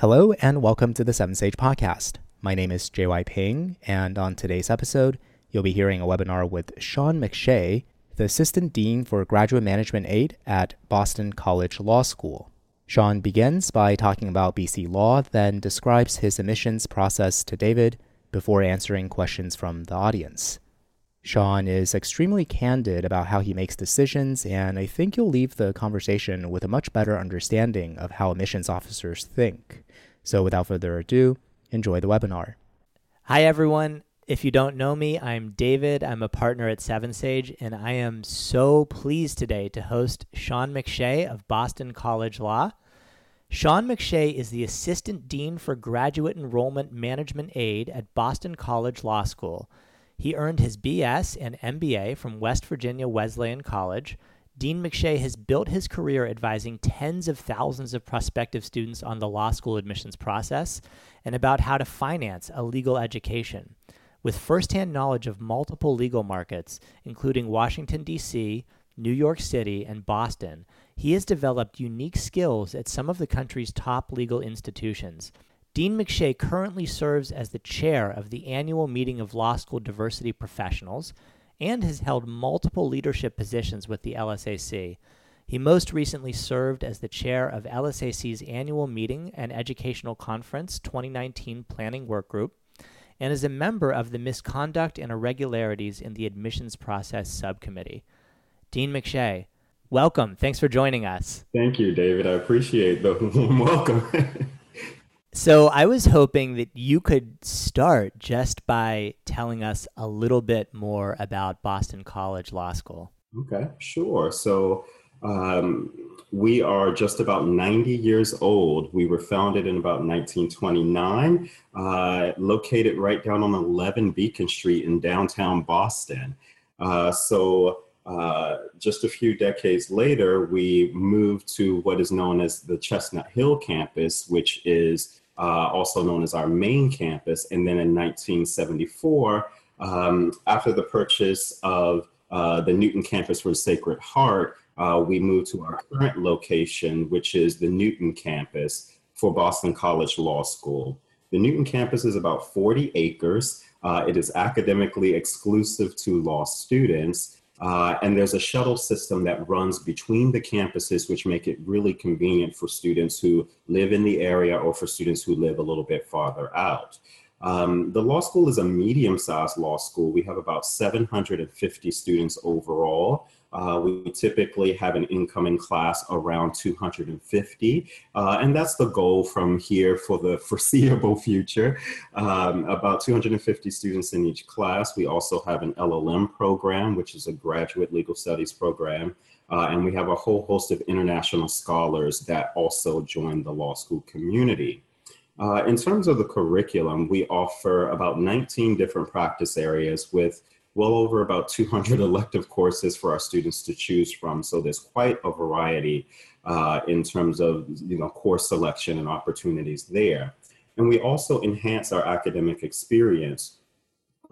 Hello, and welcome to the 7Sage Podcast. My name is JY Ping, and on today's episode, you'll be hearing a webinar with Sean McShay, the Assistant Dean for Graduate Management Aid at Boston College Law School. Sean begins by talking about BC law, then describes his admissions process to David before answering questions from the audience. Sean is extremely candid about how he makes decisions, and I think you'll leave the conversation with a much better understanding of how admissions officers think. So without further ado, enjoy the webinar. Hi, everyone. If you don't know me, I'm David. I'm a partner at 7Sage, and I am so pleased today to host Sean McShay of Boston College Law. Sean McShay is the Assistant Dean for Graduate Enrollment Management Aid at Boston College Law School. He earned his BS and MBA from West Virginia Wesleyan College, Dean McShay has built his career advising tens of thousands of prospective students on the law school admissions process and about how to finance a legal education. With firsthand knowledge of multiple legal markets, including Washington, D.C., New York City, and Boston, he has developed unique skills at some of the country's top legal institutions. Dean McShay currently serves as the chair of the annual meeting of law school diversity professionals and has held multiple leadership positions with the LSAC. He most recently served as the chair of LSAC's annual meeting and educational conference 2019 planning work group and is a member of the misconduct and irregularities in the admissions process subcommittee. Dean McShay, welcome. Thanks for joining us. Thank you, David. I appreciate the welcome. So I was hoping that you could start just by telling us a little bit more about Boston College Law School. Okay, sure. So um, we are just about 90 years old. We were founded in about 1929, uh, located right down on 11 Beacon Street in downtown Boston. Uh, so uh, just a few decades later, we moved to what is known as the Chestnut Hill campus, which is uh, also known as our main campus. And then in 1974, um, after the purchase of uh, the Newton campus for Sacred Heart, uh, we moved to our current location, which is the Newton campus for Boston College Law School. The Newton campus is about 40 acres. Uh, it is academically exclusive to law students. Uh, and there's a shuttle system that runs between the campuses, which make it really convenient for students who live in the area or for students who live a little bit farther out. Um, the law school is a medium sized law school. We have about 750 students overall. Uh, we typically have an incoming class around 250, uh, and that's the goal from here for the foreseeable future. Um, about 250 students in each class. We also have an LLM program, which is a graduate legal studies program. Uh, and we have a whole host of international scholars that also join the law school community. Uh, in terms of the curriculum, we offer about 19 different practice areas with well over about 200 elective courses for our students to choose from. So there's quite a variety uh, in terms of you know course selection and opportunities there. And we also enhance our academic experience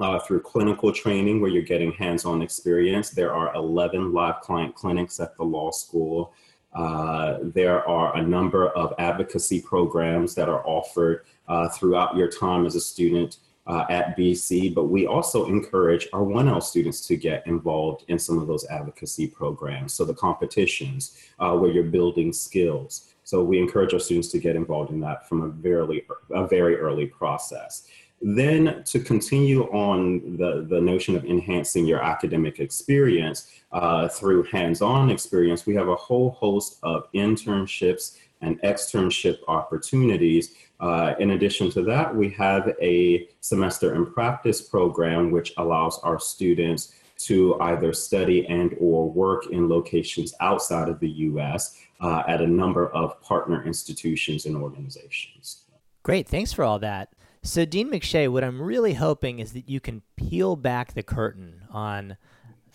uh, through clinical training where you're getting hands-on experience. There are 11 live client clinics at the law school. Uh, there are a number of advocacy programs that are offered uh, throughout your time as a student uh, at BC, but we also encourage our 1L students to get involved in some of those advocacy programs. So the competitions uh, where you're building skills. So we encourage our students to get involved in that from a very, a very early process. Then to continue on the, the notion of enhancing your academic experience uh, through hands-on experience, we have a whole host of internships and externship opportunities uh, in addition to that, we have a semester in practice program which allows our students to either study and or work in locations outside of the U.S. Uh, at a number of partner institutions and organizations. Great, thanks for all that. So, Dean McShay, what I'm really hoping is that you can peel back the curtain on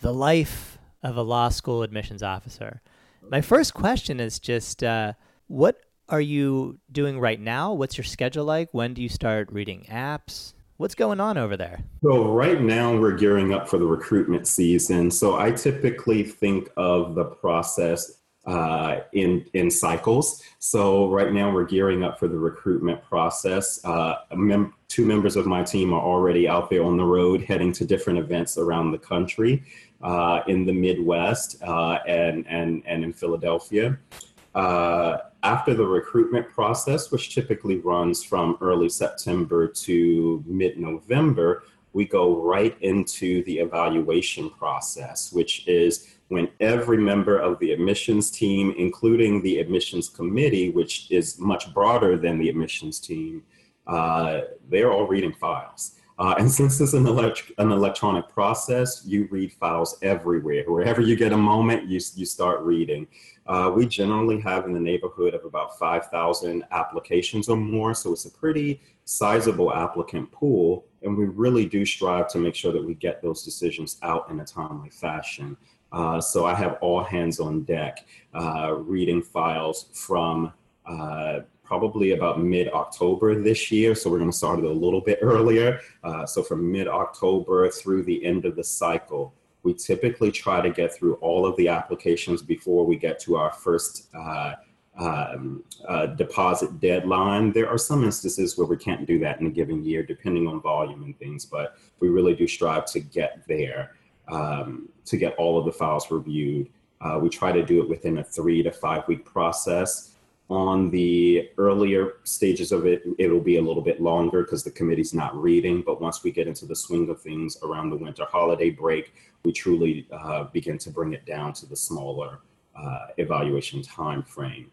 the life of a law school admissions officer. My first question is just uh, what are you doing right now? What's your schedule like? When do you start reading apps? What's going on over there? So, right now we're gearing up for the recruitment season. So, I typically think of the process uh, in in cycles. So right now we're gearing up for the recruitment process. Uh, mem- two members of my team are already out there on the road, heading to different events around the country, uh, in the Midwest uh, and and and in Philadelphia. Uh, after the recruitment process, which typically runs from early September to mid November, we go right into the evaluation process, which is when every member of the admissions team, including the admissions committee, which is much broader than the admissions team, uh, they're all reading files. Uh, and since it's an, elect- an electronic process, you read files everywhere. Wherever you get a moment, you, you start reading. Uh, we generally have in the neighborhood of about 5,000 applications or more, so it's a pretty sizable applicant pool, and we really do strive to make sure that we get those decisions out in a timely fashion. Uh, so I have all hands on deck uh, reading files from uh, probably about mid October this year. So we're going to start it a little bit earlier. Uh, so from mid October through the end of the cycle, we typically try to get through all of the applications before we get to our first uh, um, uh, deposit deadline. There are some instances where we can't do that in a given year, depending on volume and things, but we really do strive to get there um, to get all of the files reviewed. Uh, we try to do it within a three to five week process. On the earlier stages of it, it'll be a little bit longer because the committee's not reading. But once we get into the swing of things around the winter holiday break, we truly uh, begin to bring it down to the smaller uh, evaluation time frame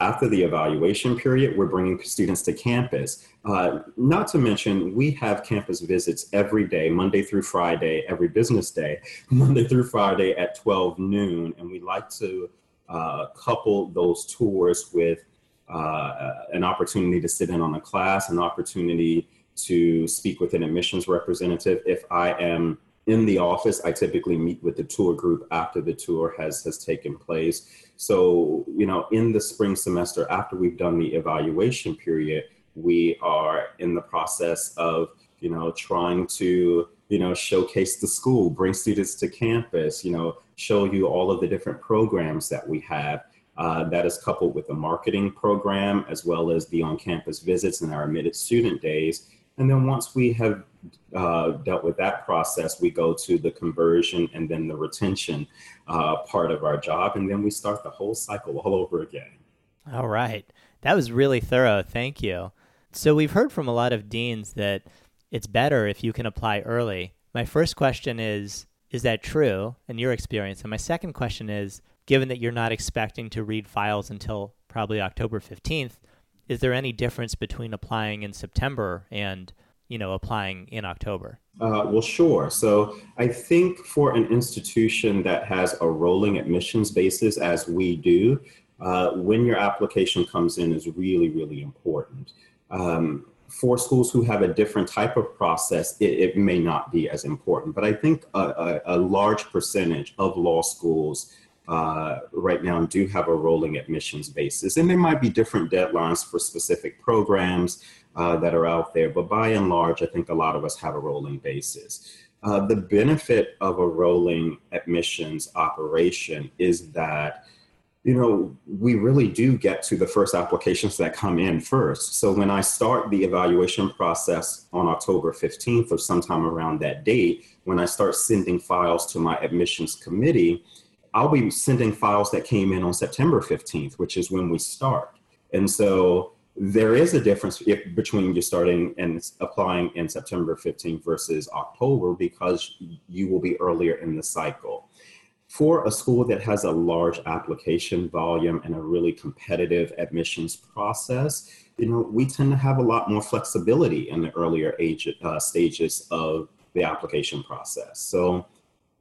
after the evaluation period, we're bringing students to campus. Uh, not to mention, we have campus visits every day, Monday through Friday, every business day, Monday through Friday at 12 noon. And we like to uh, couple those tours with uh, an opportunity to sit in on a class, an opportunity to speak with an admissions representative. If I am in the office, I typically meet with the tour group after the tour has, has taken place. So, you know, in the spring semester, after we've done the evaluation period, we are in the process of, you know, trying to, you know, showcase the school, bring students to campus, you know, show you all of the different programs that we have. Uh, that is coupled with the marketing program as well as the on campus visits and our admitted student days. And then once we have uh, dealt with that process, we go to the conversion and then the retention uh, part of our job. And then we start the whole cycle all over again. All right. That was really thorough. Thank you. So, we've heard from a lot of deans that it's better if you can apply early. My first question is Is that true in your experience? And my second question is Given that you're not expecting to read files until probably October 15th, is there any difference between applying in September and you know applying in October? Uh, well, sure. So I think for an institution that has a rolling admissions basis, as we do, uh, when your application comes in is really, really important. Um, for schools who have a different type of process, it, it may not be as important. But I think a, a, a large percentage of law schools uh, right now do have a rolling admissions basis. And there might be different deadlines for specific programs uh, that are out there, but by and large, I think a lot of us have a rolling basis. Uh, the benefit of a rolling admissions operation is that you know, we really do get to the first applications that come in first. So when I start the evaluation process on October 15th or sometime around that date, when I start sending files to my admissions committee, I'll be sending files that came in on September 15th, which is when we start. And so there is a difference if, between you starting and applying in September 15th versus October because you will be earlier in the cycle. For a school that has a large application volume and a really competitive admissions process, you know, we tend to have a lot more flexibility in the earlier age, uh, stages of the application process. So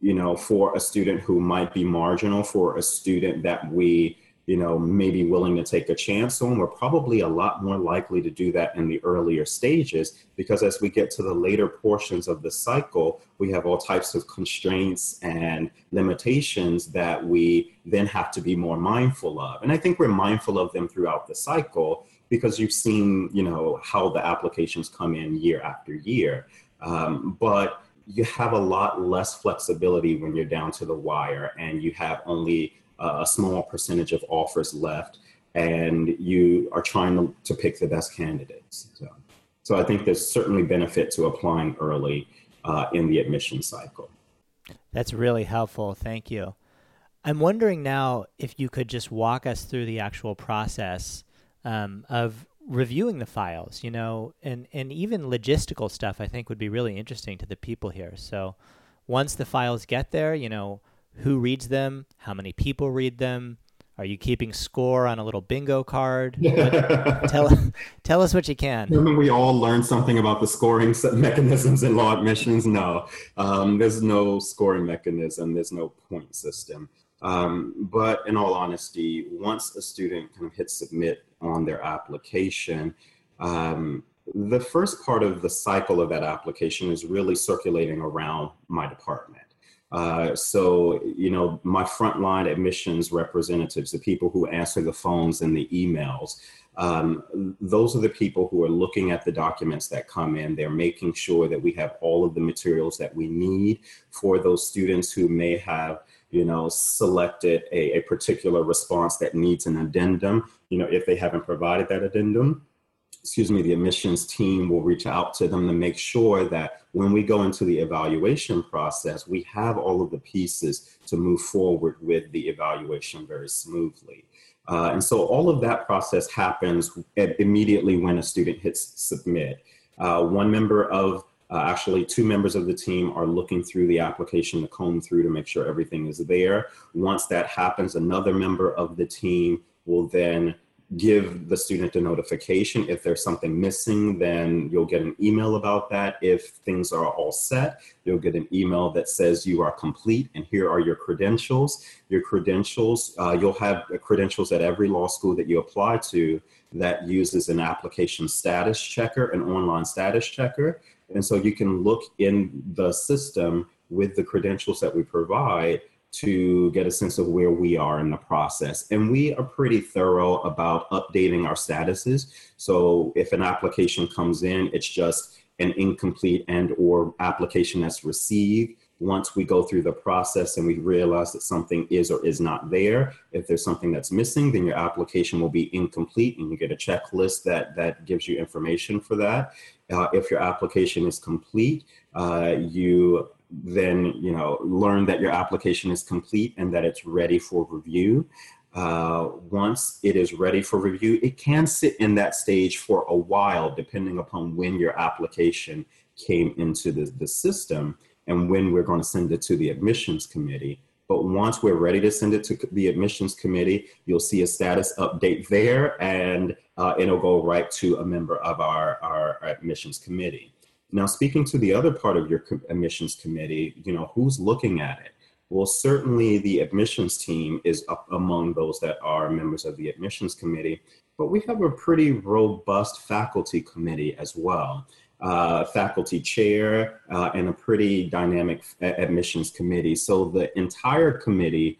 you know, for a student who might be marginal, for a student that we, you know, maybe willing to take a chance on, we're probably a lot more likely to do that in the earlier stages because as we get to the later portions of the cycle, we have all types of constraints and limitations that we then have to be more mindful of. And I think we're mindful of them throughout the cycle because you've seen, you know, how the applications come in year after year. Um, but you have a lot less flexibility when you're down to the wire and you have only a small percentage of offers left, and you are trying to, to pick the best candidates. So, so I think there's certainly benefit to applying early uh, in the admission cycle. That's really helpful. Thank you. I'm wondering now if you could just walk us through the actual process um, of reviewing the files, you know, and, and even logistical stuff I think would be really interesting to the people here. So once the files get there, you know, who reads them, how many people read them, are you keeping score on a little bingo card? tell, tell us what you can. Remember, we all learned something about the scoring mechanisms in law admissions. No, um, there's no scoring mechanism. There's no point system. Um, but in all honesty, once a student kind of hits submit on their application, um, the first part of the cycle of that application is really circulating around my department. Uh, so, you know, my frontline admissions representatives, the people who answer the phones and the emails, um, those are the people who are looking at the documents that come in. They're making sure that we have all of the materials that we need for those students who may have you know, selected a, a particular response that needs an addendum. You know, if they haven't provided that addendum, excuse me, the admissions team will reach out to them to make sure that when we go into the evaluation process, we have all of the pieces to move forward with the evaluation very smoothly. Uh, and so all of that process happens immediately when a student hits submit. Uh, one member of uh, actually, two members of the team are looking through the application to comb through to make sure everything is there. Once that happens, another member of the team will then give the student a notification. If there's something missing, then you'll get an email about that. If things are all set, you'll get an email that says you are complete and here are your credentials. Your credentials, uh, you'll have credentials at every law school that you apply to that uses an application status checker, an online status checker. And so you can look in the system with the credentials that we provide to get a sense of where we are in the process. And we are pretty thorough about updating our statuses. So if an application comes in, it's just an incomplete and or application that's received. Once we go through the process and we realize that something is or is not there, if there's something that's missing, then your application will be incomplete and you get a checklist that, that gives you information for that. Uh, if your application is complete, uh, you then you know learn that your application is complete and that it's ready for review. Uh, once it is ready for review, it can sit in that stage for a while, depending upon when your application came into the, the system and when we're going to send it to the admissions committee. But once we're ready to send it to the admissions committee, you'll see a status update there and uh, it'll go right to a member of our, our admissions committee. Now, speaking to the other part of your admissions committee, you know, who's looking at it? Well, certainly the admissions team is up among those that are members of the admissions committee, but we have a pretty robust faculty committee as well. Uh, faculty chair uh, and a pretty dynamic admissions committee. So the entire committee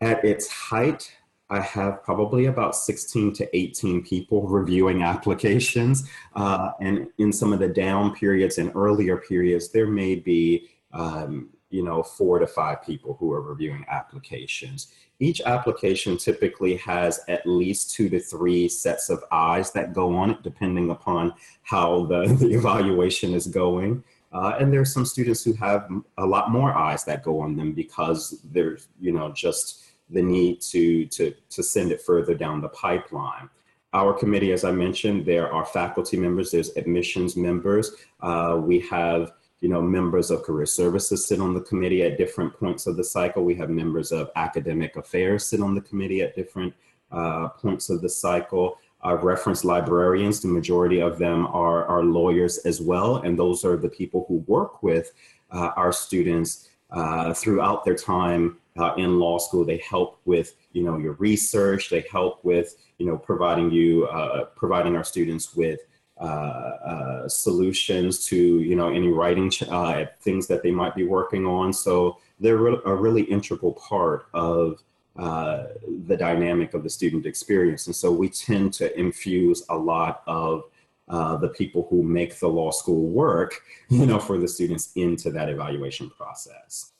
at its height I have probably about 16 to 18 people reviewing applications. Uh, and in some of the down periods and earlier periods, there may be, um, you know, four to five people who are reviewing applications. Each application typically has at least two to three sets of eyes that go on it, depending upon how the, the evaluation is going. Uh, and there's some students who have a lot more eyes that go on them because there's, you know, just the need to, to, to send it further down the pipeline. Our committee, as I mentioned, there are faculty members, there's admissions members. Uh, we have you know, members of career services sit on the committee at different points of the cycle. We have members of academic affairs sit on the committee at different uh, points of the cycle. Our reference librarians, the majority of them are, are lawyers as well, and those are the people who work with uh, our students uh, throughout their time uh, in law school. They help with you know your research. They help with you know providing you uh, providing our students with uh, uh solutions to you know any writing uh, things that they might be working on. So they're re- a really integral part of the dynamic of the student experience. And so we tend to infuse a lot of uh, the people who make the law school work, you know, for the students into that evaluation process.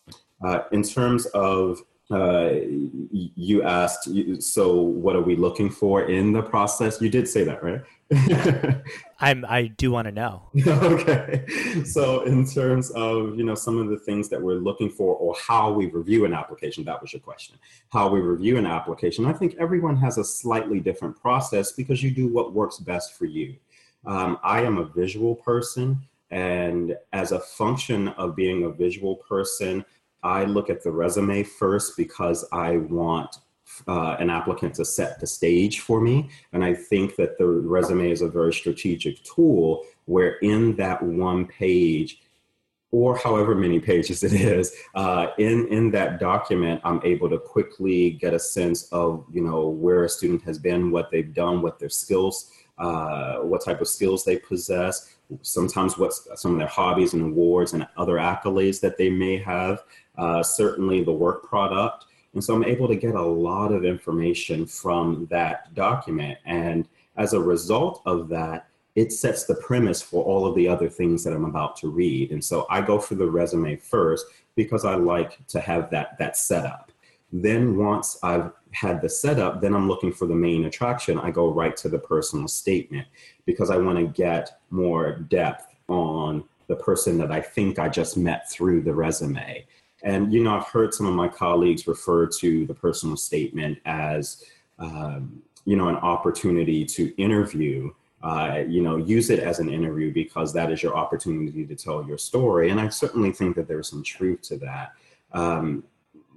Uh, in terms of uh, you asked, so what are we looking for in the process? You did say that, right? I'm. I do want to know. okay. So, in terms of you know some of the things that we're looking for, or how we review an application, that was your question. How we review an application. I think everyone has a slightly different process because you do what works best for you. Um, I am a visual person, and as a function of being a visual person, I look at the resume first because I want uh, an applicant to set the stage for me. And I think that the resume is a very strategic tool where in that one page, or however many pages it is, uh, in in that document, I'm able to quickly get a sense of you know where a student has been, what they've done, what their skills, uh, what type of skills they possess, sometimes what's some of their hobbies and awards and other accolades that they may have uh, certainly the work product. And so I'm able to get a lot of information from that document. And as a result of that, it sets the premise for all of the other things that I'm about to read. And so I go for the resume first because I like to have that, that setup. Then once I've had the setup, then I'm looking for the main attraction. I go right to the personal statement because I want to get more depth on the person that I think I just met through the resume. And, you know, I've heard some of my colleagues refer to the personal statement as, um, you know, an opportunity to interview. Uh, you know, use it as an interview because that is your opportunity to tell your story. And I certainly think that there's some truth to that. Um,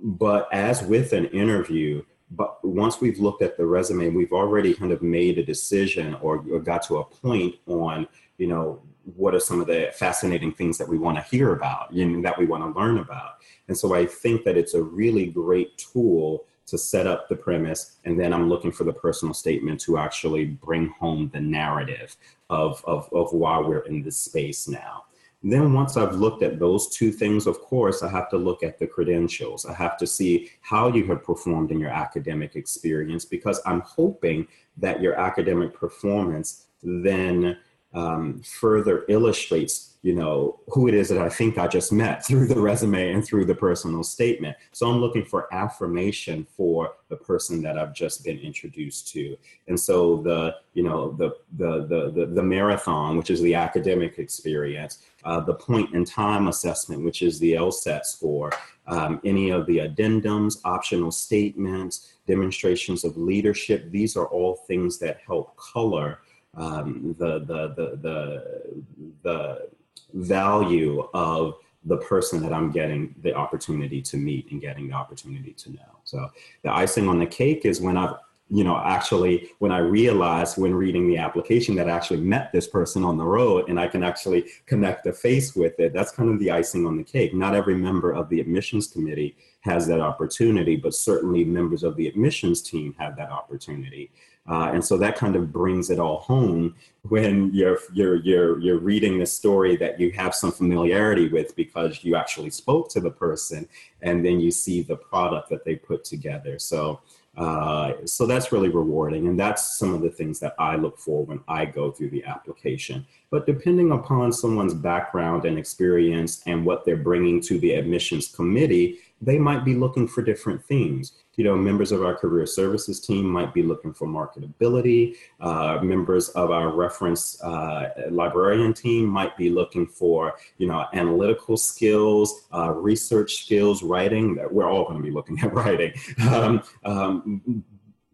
but as with an interview, but once we've looked at the resume, we've already kind of made a decision or, or got to a point on, you know, what are some of the fascinating things that we want to hear about, you know, that we want to learn about. And so I think that it's a really great tool to set up the premise. And then I'm looking for the personal statement to actually bring home the narrative of, of, of why we're in this space now. Then once I've looked at those two things, of course, I have to look at the credentials. I have to see how you have performed in your academic experience because I'm hoping that your academic performance then um, further illustrates you know who it is that i think i just met through the resume and through the personal statement. So i'm looking for affirmation for the person that i've just been introduced to. And so the you know the the the the, the marathon which is the academic experience uh, the point in time assessment which is the lsat score um, any of the addendums optional statements demonstrations of leadership these are all things that help color um, the, the, the, the, the value of the person that I'm getting the opportunity to meet and getting the opportunity to know. So the icing on the cake is when I've, you know, actually when I realized when reading the application that I actually met this person on the road and I can actually connect the face with it. That's kind of the icing on the cake. Not every member of the admissions committee has that opportunity, but certainly members of the admissions team have that opportunity. Uh, and so that kind of brings it all home when you're you're you're you're reading the story that you have some familiarity with because you actually spoke to the person, and then you see the product that they put together. So. Uh, so that's really rewarding, and that's some of the things that I look for when I go through the application. But depending upon someone's background and experience and what they're bringing to the admissions committee, they might be looking for different things you know, members of our career services team might be looking for marketability. Uh, members of our reference uh, librarian team might be looking for, you know, analytical skills, uh, research skills, writing. That We're all going to be looking at writing. Um, um,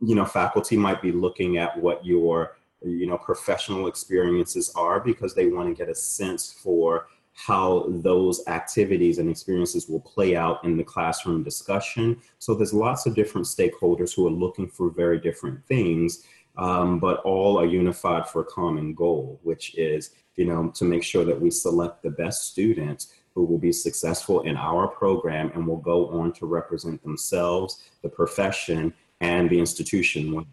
you know, faculty might be looking at what your, you know, professional experiences are because they want to get a sense for how those activities and experiences will play out in the classroom discussion. So there's lots of different stakeholders who are looking for very different things, um, but all are unified for a common goal, which is, you know, to make sure that we select the best students who will be successful in our program and will go on to represent themselves, the profession, and the institution.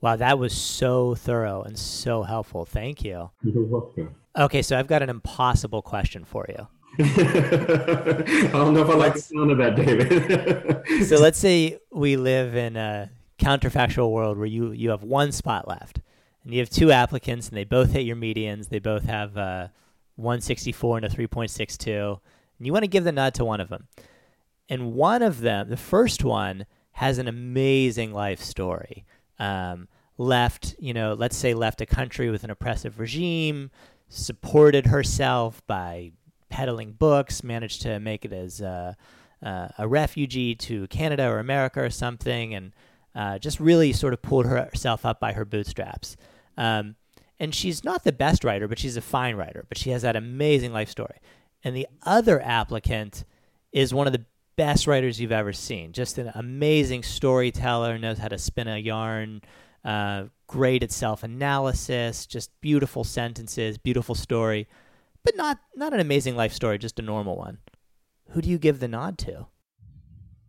Wow, that was so thorough and so helpful. Thank you. You're welcome. Okay, so I've got an impossible question for you. I don't know if I like the sound of that, David. so let's say we live in a counterfactual world where you, you have one spot left and you have two applicants and they both hit your medians. They both have a 164 and a 3.62. And you want to give the nod to one of them. And one of them, the first one, has an amazing life story. Um, left, you know, let's say left a country with an oppressive regime, supported herself by peddling books, managed to make it as a, a refugee to Canada or America or something, and uh, just really sort of pulled herself up by her bootstraps. Um, and she's not the best writer, but she's a fine writer. But she has that amazing life story. And the other applicant is one of the best writers you've ever seen. Just an amazing storyteller, knows how to spin a yarn, uh, great at self analysis, just beautiful sentences, beautiful story, but not not an amazing life story, just a normal one. Who do you give the nod to?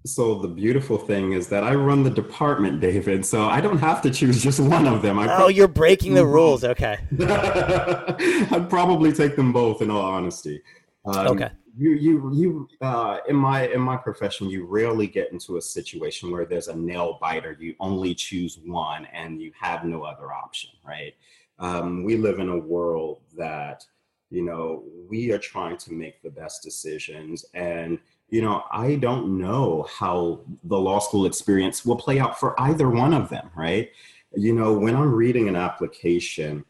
So the beautiful thing is that I run the department, David. So I don't have to choose just one of them. I oh, you're breaking the rules. Okay. I'd probably take them both, in all honesty. Um, okay. You, you, you. Uh, in my in my profession, you rarely get into a situation where there's a nail biter. You only choose one, and you have no other option, right? Um, we live in a world that you know we are trying to make the best decisions and you know, I don't know how the law school experience will play out for either one of them, right? You know, when I'm reading an application,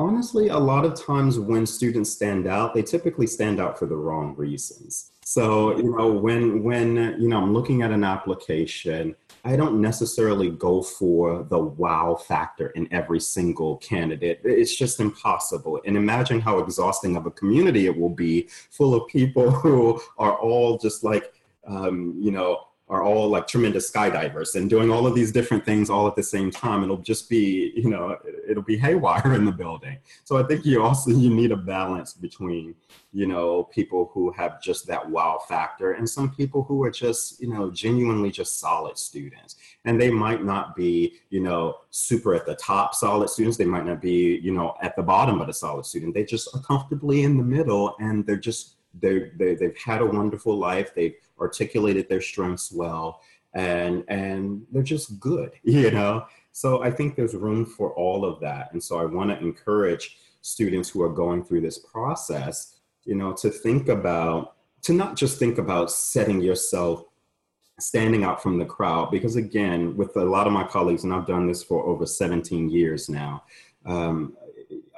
honestly, a lot of times when students stand out, they typically stand out for the wrong reasons. So, you know, when when you know I'm looking at an application I don't necessarily go for the wow factor in every single candidate. It's just impossible. And imagine how exhausting of a community it will be full of people who are all just like, um, you know, are all like tremendous skydivers and doing all of these different things all at the same time. It'll just be, you know, it'll be haywire in the building. So I think you also you need a balance between, you know, people who have just that wow factor and some people who are just, you know, genuinely just solid students. And they might not be, you know, super at the top solid students. They might not be, you know, at the bottom but a solid student. They just are comfortably in the middle and they're just they, they they've had a wonderful life. They've articulated their strengths well, and and they're just good, you know. So I think there's room for all of that, and so I want to encourage students who are going through this process, you know, to think about to not just think about setting yourself standing out from the crowd because again with a lot of my colleagues and i've done this for over 17 years now um,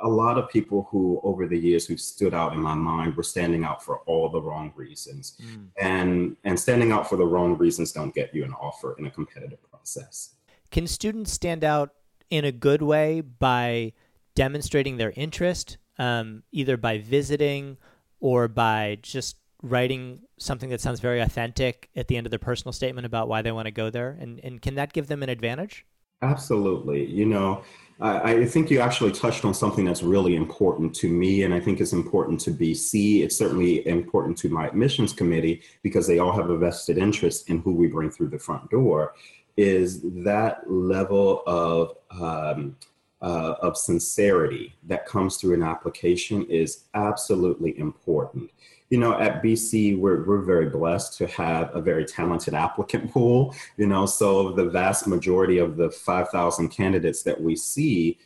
a lot of people who over the years who stood out in my mind were standing out for all the wrong reasons. Mm. and and standing out for the wrong reasons don't get you an offer in a competitive process. Can students stand out in a good way by demonstrating their interest um, either by visiting or by just writing something that sounds very authentic at the end of their personal statement about why they want to go there? And, and can that give them an advantage? Absolutely. You know I, think you actually touched on something that's really important to me, and I think it's important to BC. It's certainly important to my admissions committee because they all have a vested interest in who we bring through the front door. Is that level of um, uh, of sincerity that comes through an application is absolutely important you know, at BC, we're, we're very blessed to have a very talented applicant pool, you know, so the vast majority of the 5,000 candidates that we see,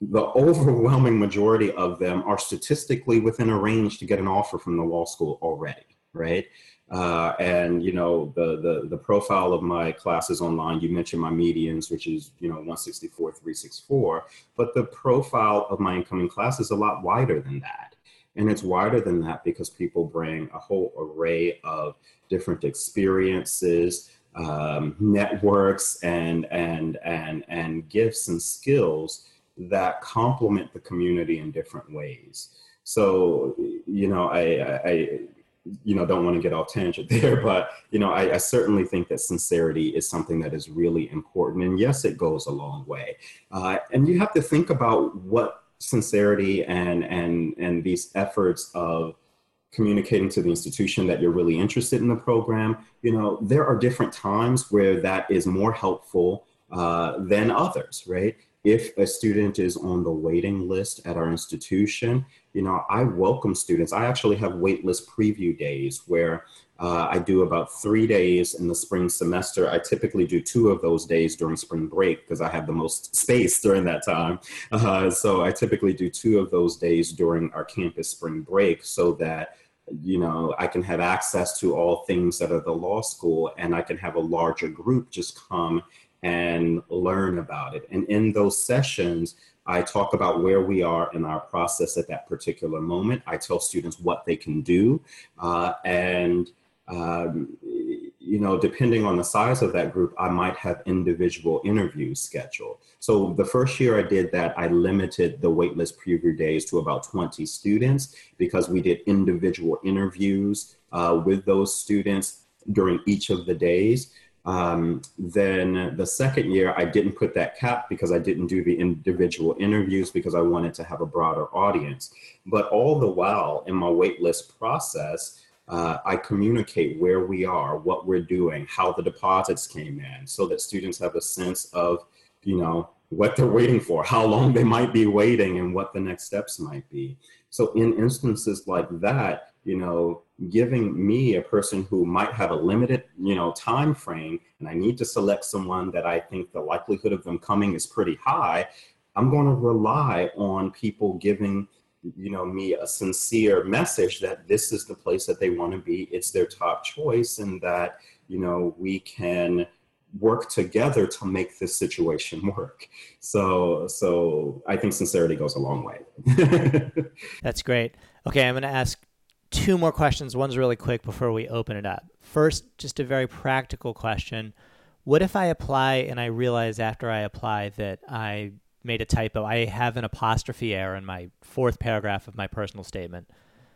the overwhelming majority of them are statistically within a range to get an offer from the law school already, right? Uh, and you know the, the the profile of my classes online you mentioned my medians which is you know 164 364 but the profile of my incoming class is a lot wider than that and it's wider than that because people bring a whole array of different experiences, um, networks, and, and, and, and gifts and skills that complement the community in different ways. So, you know, I, I, you know, don't want to get off tangent there, but you know, I, I, certainly think that sincerity is something that is really important, and yes, it goes a long way. Uh, and you have to think about what sincerity and and and these efforts of communicating to the institution that you're really interested in the program you know there are different times where that is more helpful uh, than others right if a student is on the waiting list at our institution you know i welcome students i actually have waitlist preview days where uh, I do about three days in the spring semester. I typically do two of those days during spring break because I have the most space during that time. Uh, so I typically do two of those days during our campus spring break so that you know, I can have access to all things that are the law school and I can have a larger group just come and learn about it. And in those sessions, I talk about where we are in our process at that particular moment. I tell students what they can do. Uh, and um, you know, depending on the size of that group, I might have individual interviews scheduled. So the first year I did that, I limited the waitlist preview days to about 20 students because we did individual interviews uh, with those students during each of the days. Um, then the second year, I didn't put that cap because I didn't do the individual interviews because I wanted to have a broader audience. But all the while in my waitlist process, uh, I communicate where we are, what we're doing, how the deposits came in, so that students have a sense of, you know, what they're waiting for, how long they might be waiting, and what the next steps might be. So in instances like that, you know, giving me a person who might have a limited, you know, time frame, and I need to select someone that I think the likelihood of them coming is pretty high, I'm going to rely on people giving you know me a sincere message that this is the place that they want to be it's their top choice and that you know we can work together to make this situation work. So so i think sincerity goes a long way. That's great. Okay i'm going to ask two more questions one's really quick before we open it up first just a very practical question what if i apply and i realize after i apply that i made a typo. I have an apostrophe error in my fourth paragraph of my personal statement.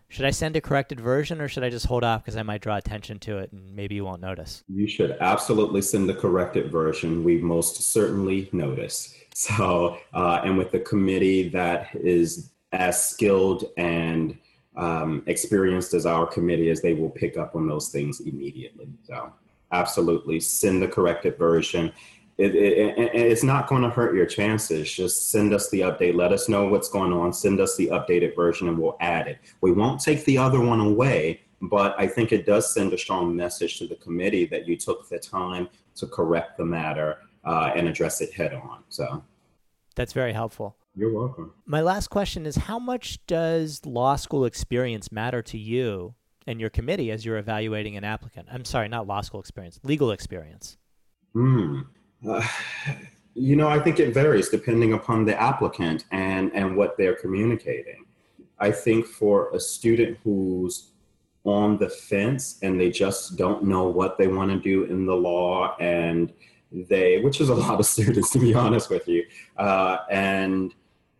Should I send a corrected version or should I just hold off because I might draw attention to it and maybe you won't notice? You should absolutely send the corrected version. We most certainly notice. So, uh, and with the committee that is as skilled and um, experienced as our committee is, they will pick up on those things immediately. So, absolutely send the corrected version it, it, it's not going to hurt your chances. Just send us the update. Let us know what's going on. Send us the updated version and we'll add it. We won't take the other one away, but I think it does send a strong message to the committee that you took the time to correct the matter uh, and address it head on. So that's very helpful. You're welcome. My last question is How much does law school experience matter to you and your committee as you're evaluating an applicant? I'm sorry, not law school experience, legal experience. Hmm. Uh, you know, I think it varies depending upon the applicant and, and what they're communicating. I think for a student who's on the fence and they just don't know what they want to do in the law and they, which is a lot of students to be honest with you, uh, and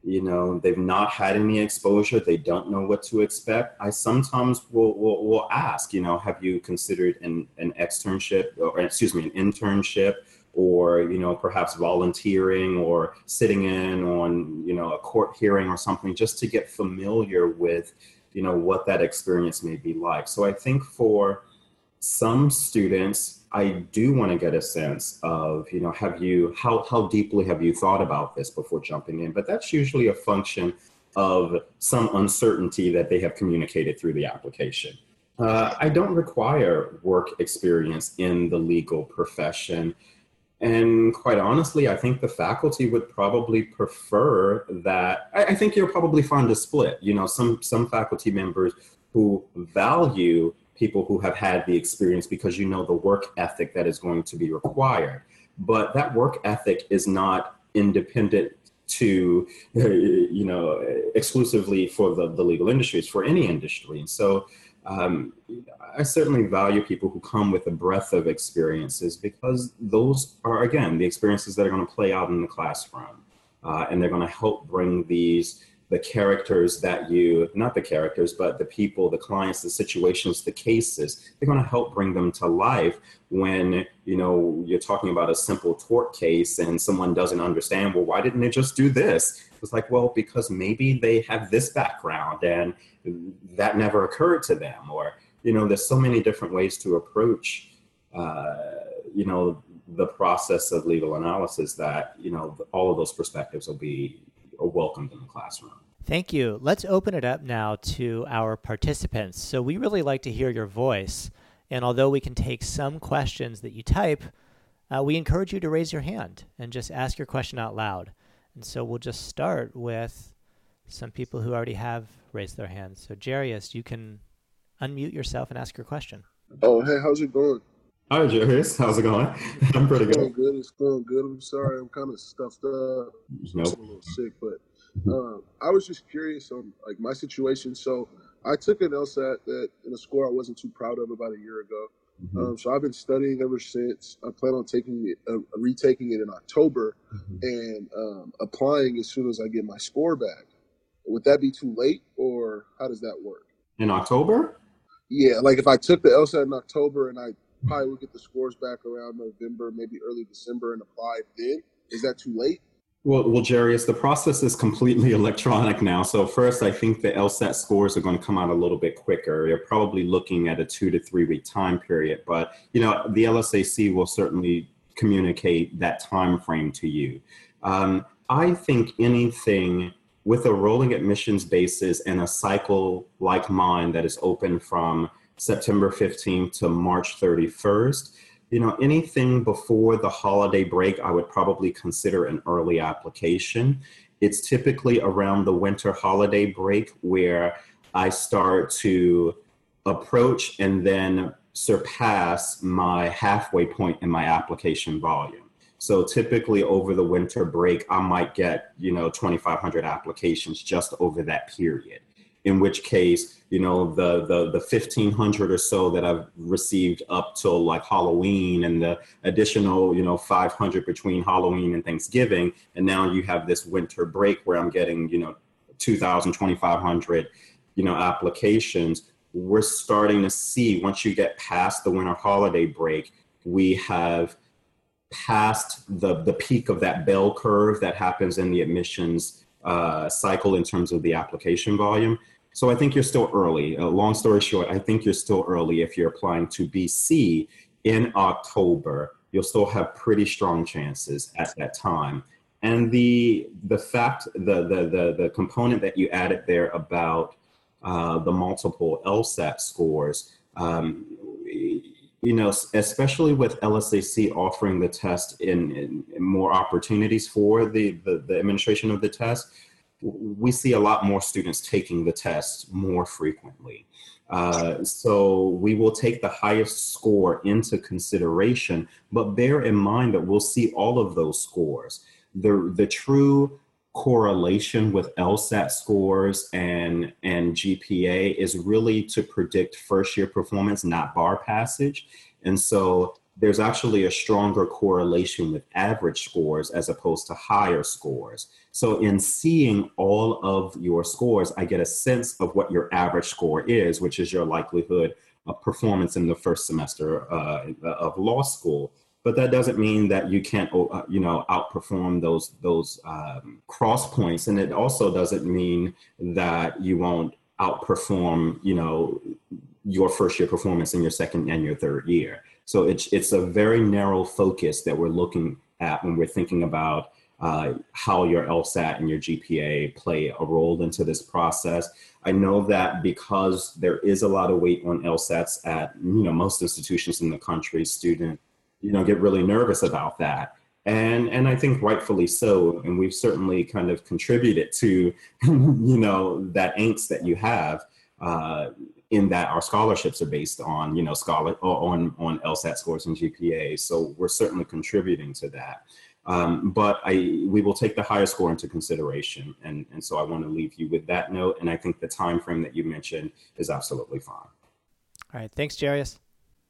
you know they've not had any exposure. They don't know what to expect. I sometimes will, will, will ask you know have you considered an, an externship or excuse me an internship or you know perhaps volunteering or sitting in on you know a court hearing or something just to get familiar with you know what that experience may be like. So i think for some students i do want to get a sense of you know have you how, how deeply have you thought about this before jumping in but that's usually a function of some uncertainty that they have communicated through the application uh, i don't require work experience in the legal profession and quite honestly, I think the faculty would probably prefer that. I, I, think you'll probably find a split. You know, some some faculty members who value people who have had the experience because you know the work ethic that is going to be required. But that work ethic is not independent to you know exclusively for the, the legal industry. It's for any industry. And so um, I certainly value people who come with a breadth of experiences because those are, again, the experiences that are going to play out in the classroom. Uh, and they're going to help bring these, the characters that you, not the characters, but the people, the clients, the situations, the cases, they're going to help bring them to life when, you know, you're talking about a simple tort case and someone doesn't understand, well, why didn't they just do this? It's like, well, because maybe they have this background and that never occurred to them or you know there's so many different ways to approach uh, you know the process of legal analysis that you know all of those perspectives will be welcomed in the classroom. Thank you. Let's open it up now to our participants. So we really like to hear your voice. And although we can take some questions that you type uh, we encourage you to raise your hand and just ask your question out loud. And so we'll just start with some people who already have raised their hands. So jarius you can unmute yourself and ask your question. Oh, hey, how's it going? Hi, Jarius. How's it going? I'm pretty It's good. going good. It's going good. I'm sorry, I'm kind of stuffed up. Nope. I'm a little sick, but um, I was just curious on like my situation. So I took an LSAT that in a score I wasn't too proud of about a year ago. Mhm. Um, so I've been studying ever since. I plan on taking it, uh, retaking it in October, Mhm. and um, applying as soon as I get my score back. Would that be too late, or how does that work? In October? Yeah, like if I took the LSAT in October and I probably would get the scores back around November, maybe early December, and apply then. Is that too late? Well, well, Jarius, the process is completely electronic now. So first, I think the LSAT scores are going to come out a little bit quicker. You're probably looking at a two to three week time period, but you know the LSAC will certainly communicate that time frame to you. Um, I think anything with a rolling admissions basis and a cycle like mine that is open from September 15th to March 31st, you know, anything before the holiday break, I would probably consider an early application. It's typically around the winter holiday break where I start to approach and then surpass my halfway point in my application volume. So typically over the winter break, I might get, you know, 2,500 applications just over that period. In which case, you know, the the the 1,500 or so that I've received up till like Halloween, and the additional, you know, 500 between Halloween and Thanksgiving, and now you have this winter break where I'm getting, you know, 2,000, 2,500, you know, applications. We're starting to see once you get past the winter holiday break, we have past the the peak of that bell curve that happens in the admissions uh, cycle in terms of the application volume. So I think you're still early. Uh, long story short, I think you're still early if you're applying to BC in October. You'll still have pretty strong chances at that time. And the the fact the the the, the component that you added there about uh, the multiple LSAT scores. Um, you know, especially with LSAC offering the test in, in, more opportunities for the, the, the administration of the test, we see a lot more students taking the test more frequently. Uh, so we will take the highest score into consideration, but bear in mind that we'll see all of those scores. The, the true correlation with LSAT scores and, and GPA is really to predict first year performance, not bar passage. And so there's actually a stronger correlation with average scores as opposed to higher scores. So in seeing all of your scores, I get a sense of what your average score is, which is your likelihood of performance in the first semester uh, of law school. But that doesn't mean that you can't uh, you know outperform those those um, cross points. And it also doesn't mean that you won't outperform you know your first year performance in your second and your third year so it's it's a very narrow focus that we're looking at when we're thinking about uh, how your LSAT and your GPA play a role into this process. I know that because there is a lot of weight on LSATs at you know most institutions in the country, student you know get really nervous about that and and i think rightfully so and we've certainly kind of contributed to you know that angst that you have uh, in that our scholarships are based on you know scholar on on lsat scores and gpa so we're certainly contributing to that um, but I we will take the higher score into consideration, and and so I want to leave you with that note. And I think the time frame that you mentioned is absolutely fine. All right, thanks, Jarius.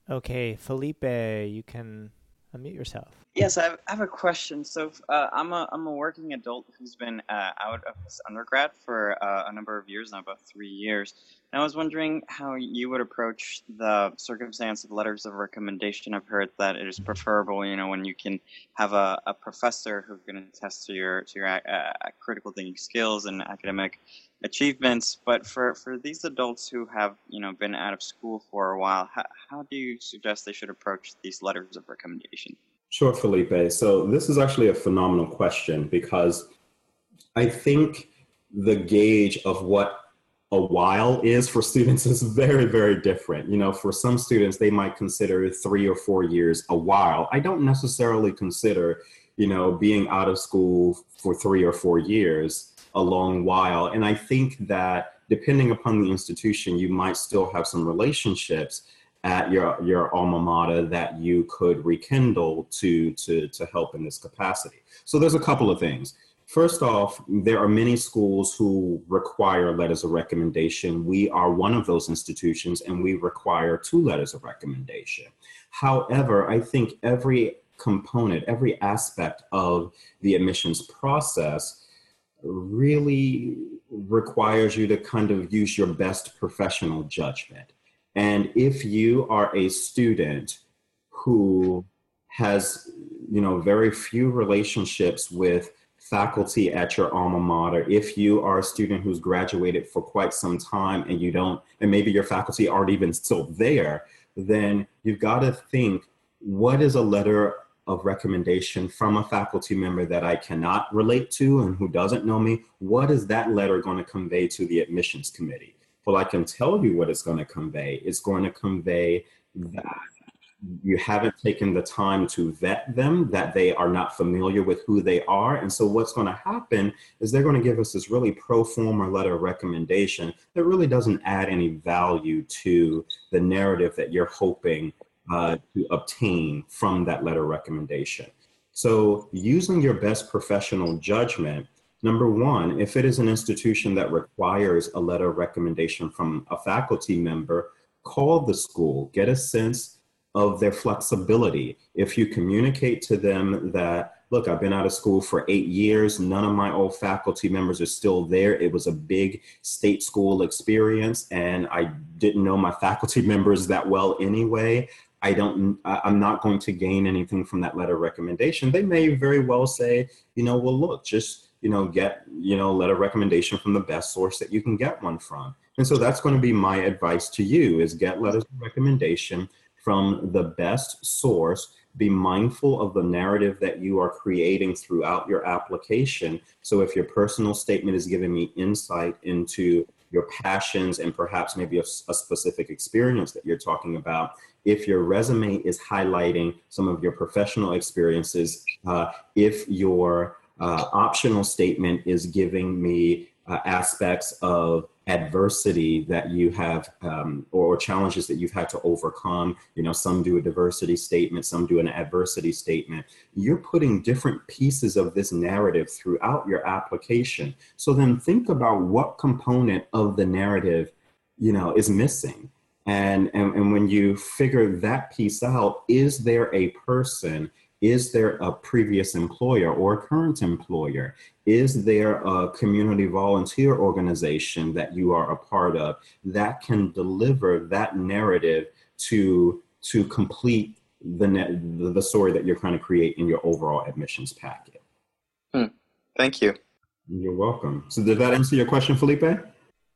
Okay, Felipe, you can unmute yourself. Yes, I have, a question. So uh, I'm a I'm a working adult who's been uh, out of his undergrad for uh, a number of years now, about three years. And I was wondering how you would approach the circumstance of letters of recommendation. I've heard that it is preferable, you know, when you can have a, a professor who's going to your to your uh, critical thinking skills and academic achievements. But for, for these adults who have, you know, been out of school for a while, how, how do you suggest they should approach these letters of recommendation? Sure, Felipe. So this is actually a phenomenal question because I think the gauge of what a while is for students is very, very different. You know, for some students, they might consider three or four years a while. I don't necessarily consider, you know, being out of school for three or four years a long while. And I think that depending upon the institution, you might still have some relationships at your, your alma mater that you could rekindle to, to, to help in this capacity. So there's a couple of things. First off, there are many schools who require letters of recommendation. We are one of those institutions and we require two letters of recommendation. However, I think every component, every aspect of the admissions process really requires you to kind of use your best professional judgment. And if you are a student who has, you know, very few relationships with faculty at your alma mater, if you are a student who's graduated for quite some time and you don't, and maybe your faculty aren't even still there, then you've got to think what is a letter of recommendation from a faculty member that I cannot relate to and who doesn't know me, what is that letter going to convey to the admissions committee? Well, I can tell you what it's going to convey. It's going to convey that you haven't taken the time to vet them, that they are not familiar with who they are. And so what's going to happen is they're going to give us this really pro forma letter of recommendation that really doesn't add any value to the narrative that you're hoping uh, to obtain from that letter recommendation. So, using your best professional judgment, number one, if it is an institution that requires a letter recommendation from a faculty member, call the school, get a sense of their flexibility. If you communicate to them that, look, I've been out of school for eight years, none of my old faculty members are still there. It was a big state school experience, and I didn't know my faculty members that well anyway. I don't, I'm not going to gain anything from that letter recommendation. They may very well say, you know, well, look, just, you know, get, you know, letter recommendation from the best source that you can get one from. And so that's going to be my advice to you is get letters of recommendation from the best source. Be mindful of the narrative that you are creating throughout your application. So if your personal statement is giving me insight into your passions and perhaps maybe a, a, specific experience that you're talking about. If your resume is highlighting some of your professional experiences, uh, if your uh, optional statement is giving me uh, aspects of adversity that you have um, or challenges that you've had to overcome. You know some do a diversity statement some do an adversity statement. You're putting different pieces of this narrative throughout your application. So then think about what component of the narrative you know is missing. And and, and when you figure that piece out is there a person is there a previous employer or a current employer? Is there a community volunteer organization that you are a part of that can deliver that narrative to, to complete the, net, the story that you're trying to create in your overall admissions packet? Hmm. Thank you. You're welcome. So did that answer your question, Felipe?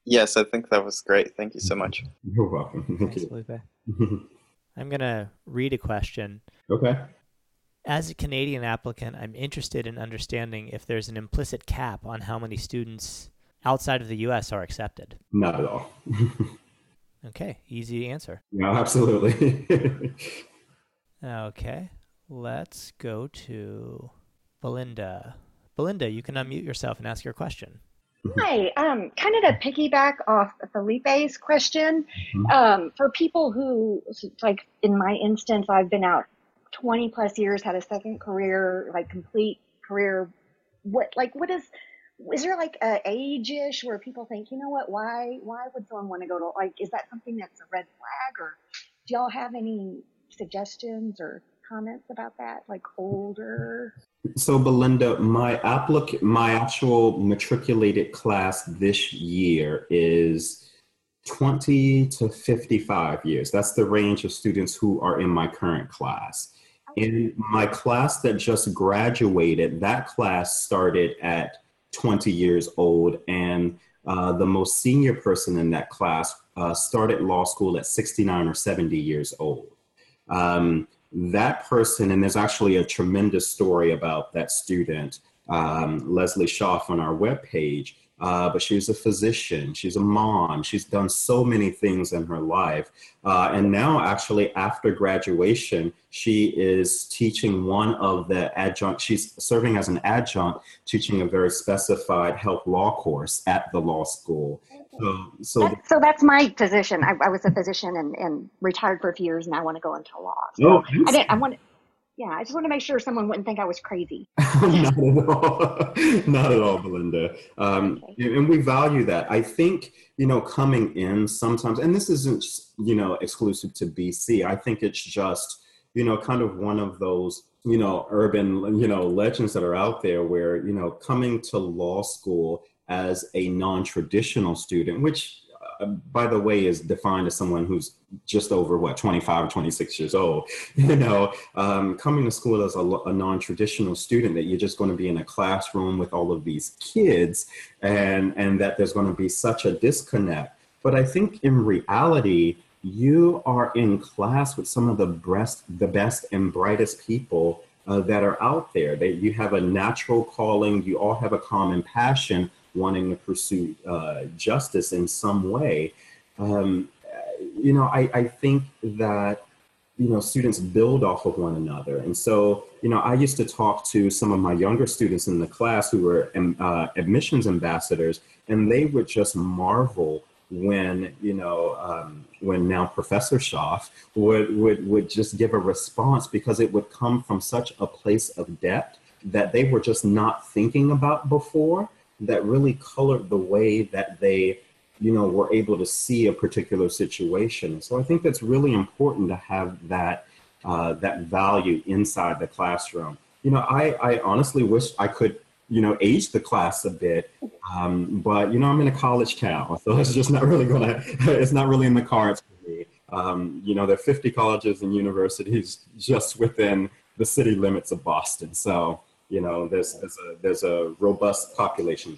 Yes, I think that was great. Thank you so much. You're welcome. Thank Thanks, you. Felipe. I'm going to read a question. Okay. As a Canadian applicant, I'm interested in understanding if there's an implicit cap on how many students outside of the U.S. are accepted. Not at all. okay, easy answer. No, absolutely. okay, let's go to Belinda. Belinda, you can unmute yourself and ask your question. Hi, um, kind of to piggyback off Felipe's question, Mhm. um, for people who, like in my instance, I've been out 20 plus years, had a second career, like complete career. What, like, what is, is there like a age-ish where people think, you know what, why, why would someone want to go to, like, is that something that's a red flag or do y'all have any suggestions or comments about that? Like older? So Belinda, my applic my actual matriculated class this year is 20 to 55 years. That's the range of students who are in my current class. In my class that just graduated, that class started at 20 years old, and uh, the most senior person in that class uh, started law school at 69 or 70 years old. Um, that person, and there's actually a tremendous story about that student, um, Leslie Schaff, on our webpage. Uh, but she's a physician, she's a mom, she's done so many things in her life. Uh, and now, actually, after graduation, she is teaching one of the adjunct, she's serving as an adjunct, teaching a very specified health law course at the law school. So, so, that's, so that's my position. I, I was a physician and, and, retired for a few years, and I want to go into law. So oh, I didn't. I want yeah, I just want to make sure someone wouldn't think I was crazy. Not at all. Not at all, Belinda. Um, okay. And we value that. I think, you know, coming in sometimes, and this isn't, you know, exclusive to BC. I think it's just, you know, kind of one of those, you know, urban, you know, legends that are out there where, you know, coming to law school as a non traditional student, which by the way, is defined as someone who's just over what 25 or 26 years old. You know, um, coming to school as a, a, non-traditional student, that you're just going to be in a classroom with all of these kids, and and that there's going to be such a disconnect. But I think in reality, you are in class with some of the best, the best and brightest people uh, that are out there. That you have a natural calling. You all have a common passion wanting to pursue uh, justice in some way. Um, you know, I, I think that you know students build off of one another and so you know i used to talk to some of my younger students in the class who were um, uh, admissions ambassadors and they would just marvel when you know um, when now professor schaff would, would would just give a response because it would come from such a place of depth that they were just not thinking about before that really colored the way that they you know were able to see a particular situation. So i think that's really important to have that uh, that value inside the classroom. You know i i honestly wish i could you know age the class a bit um, but you know i'm in a college town so it's just not really gonna it's not really in the cards for me. Um, you know there are 50 colleges and universities just within the city limits of boston so you know, there's there's a there's a robust population.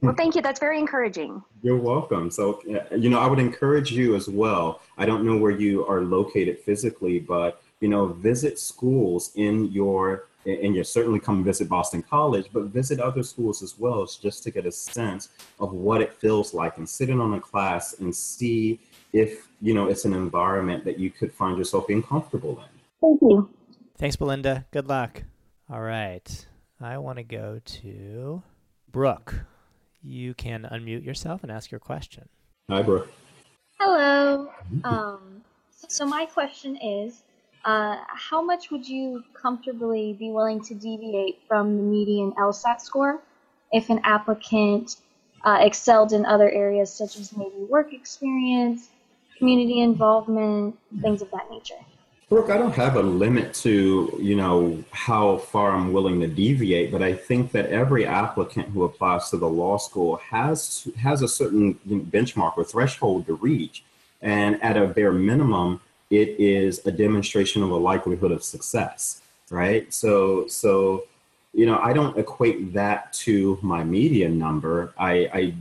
Well, thank you. That's very encouraging. You're welcome. So, you know, I would encourage you as well. I don't know where you are located physically, but you know, visit schools in your and you certainly come visit Boston College, but visit other schools as well, just to get a sense of what it feels like and sit in on a class and see if you know it's an environment that you could find yourself being comfortable in. Thank you. Thanks, Belinda. Good luck. All right. I want to go to Brooke. You can unmute yourself and ask your question. Hi, Brooke. Hello. Um, so my question is, uh, how much would you comfortably be willing to deviate from the median LSAT score if an applicant uh, excelled in other areas such as maybe work experience, community involvement, things of that nature? Brooke, I don't have a limit to, you know, how far I'm willing to deviate, but I think that every applicant who applies to the law school has has a certain benchmark or threshold to reach. And at a bare minimum, it is a demonstration of a likelihood of success, right? So so you know, I don't equate that to my median number. I I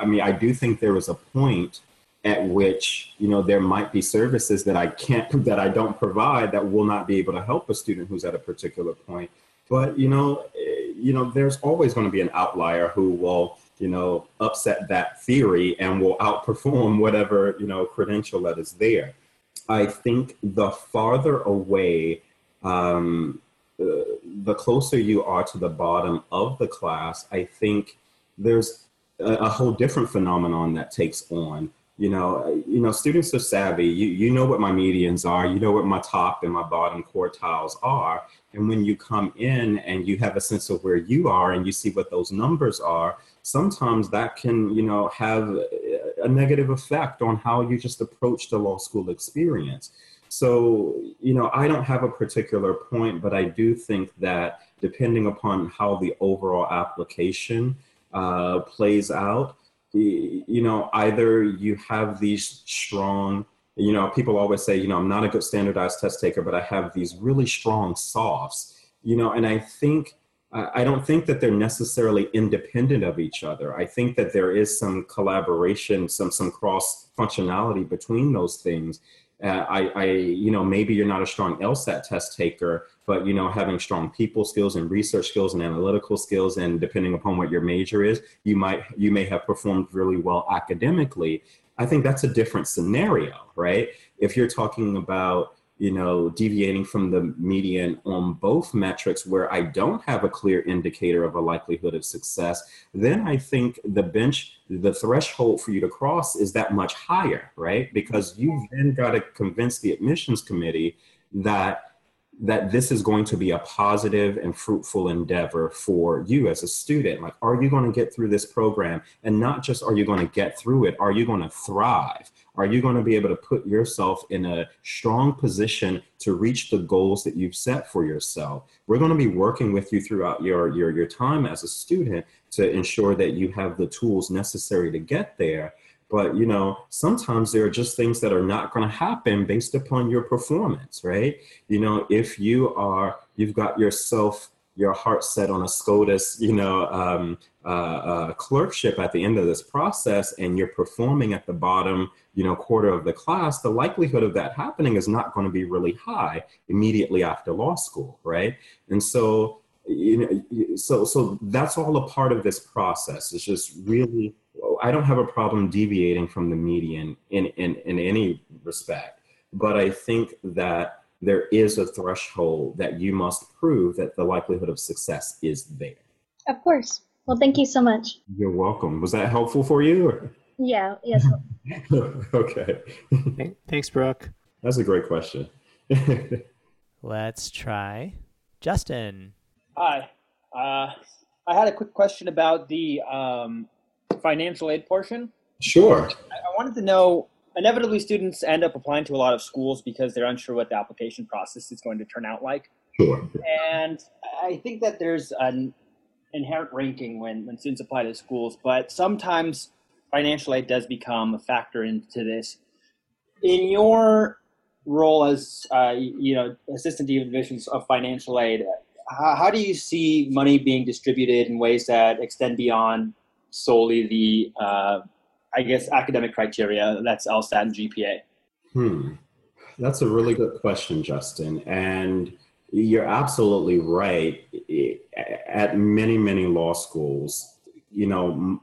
I mean, I do think there is a point at which you know there might be services that I can't that I don't provide that will not be able to help a student who's at a particular point. But you know, eh, you know, there's always going to be an outlier who will you know upset that theory and will outperform whatever you know credential that is there. I think the farther away, um, uh, the closer you are to the bottom of the class, I think there's a, a whole different phenomenon that takes on you know, you know, students are savvy. You you know what my medians are. You know what my top and my bottom quartiles are. And when you come in and you have a sense of where you are and you see what those numbers are, sometimes that can you know have a negative effect on how you just approach the law school experience. So you know, I don't have a particular point, but I do think that depending upon how the overall application uh, plays out you know, either you have these strong, you know, people always say, you know, I'm not a good standardized test taker, but I have these really strong softs, you know, and I think, I don't think that they're necessarily independent of each other. I think that there is some collaboration, some some cross functionality between those things. Uh, I, I, you know, maybe you're not a strong LSAT test taker, but you know, having strong people skills and research skills and analytical skills, and depending upon what your major is, you might, you may have performed really well academically. I think that's a different scenario, right? If you're talking about you know, deviating from the median on both metrics where I don't have a clear indicator of a likelihood of success, then I think the bench, the threshold for you to cross is that much higher, right? Because you've then got to convince the admissions committee that that this is going to be a positive and fruitful endeavor for you as a student. Like, are you going to get through this program? And not just are you going to get through it, are you going to thrive? Are you going to be able to put yourself in a strong position to reach the goals that you've set for yourself? We're going to be working with you throughout your, your, your time as a student to ensure that you have the tools necessary to get there. But you know, sometimes there are just things that are not going to happen based upon your performance, right? You know, if you are, you've got yourself your heart set on a SCOTUS, you know, um, uh, uh, clerkship at the end of this process, and you're performing at the bottom, you know, quarter of the class, the likelihood of that happening is not going to be really high immediately after law school, right? And so, you know, so so that's all a part of this process. It's just really, I don't have a problem deviating from the median in in in any respect, but I think that there is a threshold that you must prove that the likelihood of success is there. Of course. Well, thank you so much. You're welcome. Was that helpful for you? Or? Yeah, yes. okay. Thanks, Brooke. That's a great question. Let's try Justin. Hi. Uh, I had a quick question about the um, financial aid portion. Sure. I, I wanted to know inevitably students end up applying to a lot of schools because they're unsure what the application process is going to turn out like. Sure. And I think that there's an inherent ranking when, when students apply to schools, but sometimes financial aid does become a factor into this. In your role as uh, you know assistant dean of divisions of financial aid, how, how do you see money being distributed in ways that extend beyond solely the uh, I guess, academic criteria. That's LSAT and GPA. Hmm. That's a really good question, Justin. And you're absolutely right. At many, many law schools, you know,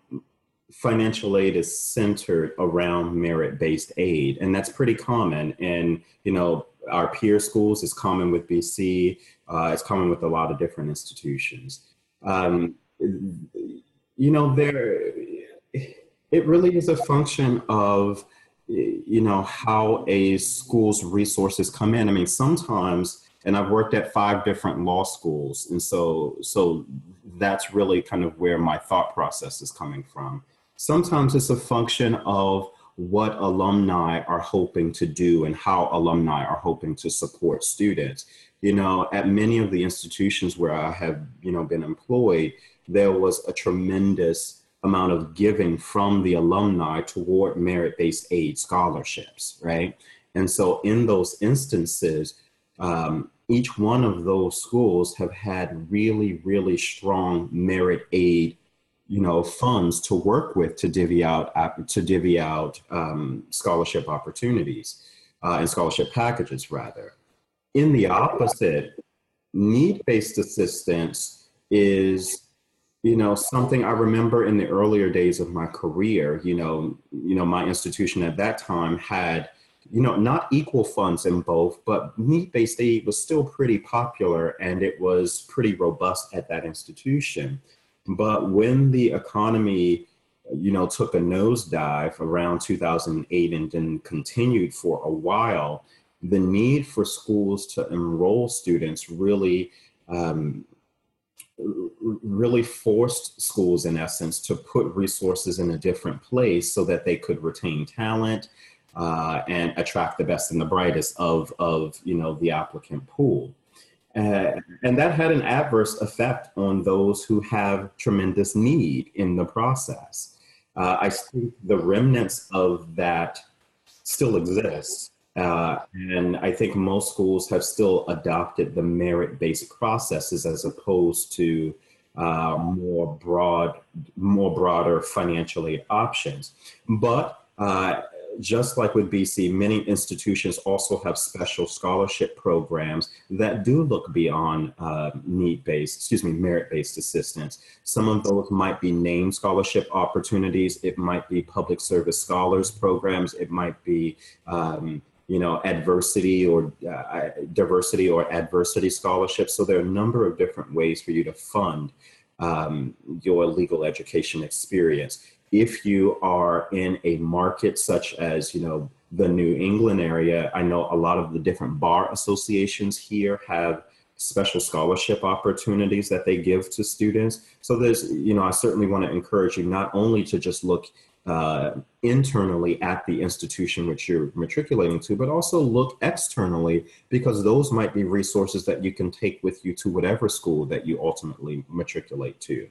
financial aid is centered around merit-based aid, and that's pretty common. And you know, our peer schools is common with BC. Uh, it's common with a lot of different institutions. Um, you know, there it really is a function of you know how a school's resources come in. I mean sometimes and i've worked at five different law schools and so so that's really kind of where my thought process is coming from. Sometimes it's a function of what alumni are hoping to do and how alumni are hoping to support students. You know at many of the institutions where i have you know been employed there was a tremendous amount of giving from the alumni toward merit-based aid scholarships, right? And so in those instances, um, each one of those schools have had really, really strong merit aid, you know, funds to work with to divvy out to divvy out um, scholarship opportunities uh, and scholarship packages, rather. In the opposite, need-based assistance is you know something i remember in the earlier days of my career you know you know my institution at that time had you know not equal funds in both but need-based aid was still pretty popular and it was pretty robust at that institution. But when the economy you know took a nosedive around 2008 and then continued for a while the need for schools to enroll students really um, really forced schools, in essence, to put resources in a different place so that they could retain talent uh, and attract the best and the brightest of, of you know, the applicant pool. Uh, and that had an adverse effect on those who have tremendous need in the process. Uh, I think the remnants of that still exist. Uh, and I think most schools have still adopted the merit based processes as opposed to uh, more broad, more broader financial aid options. But uh, just like with BC, many institutions also have special scholarship programs that do look beyond uh, need-based, excuse me, merit-based assistance. Some of those might be named scholarship opportunities. It might be public service scholars programs. It might be um, you know, adversity or uh, diversity or adversity scholarships. So there are a number of different ways for you to fund um, your legal education experience. If you are in a market such as, you know, the New England area, I know a lot of the different bar associations here have special scholarship opportunities that they give to students. So there's, you know, I certainly want to encourage you not only to just look uh, internally at the institution which you're matriculating to, but also look externally because those might be resources that you can take with you to whatever school that you ultimately matriculate to.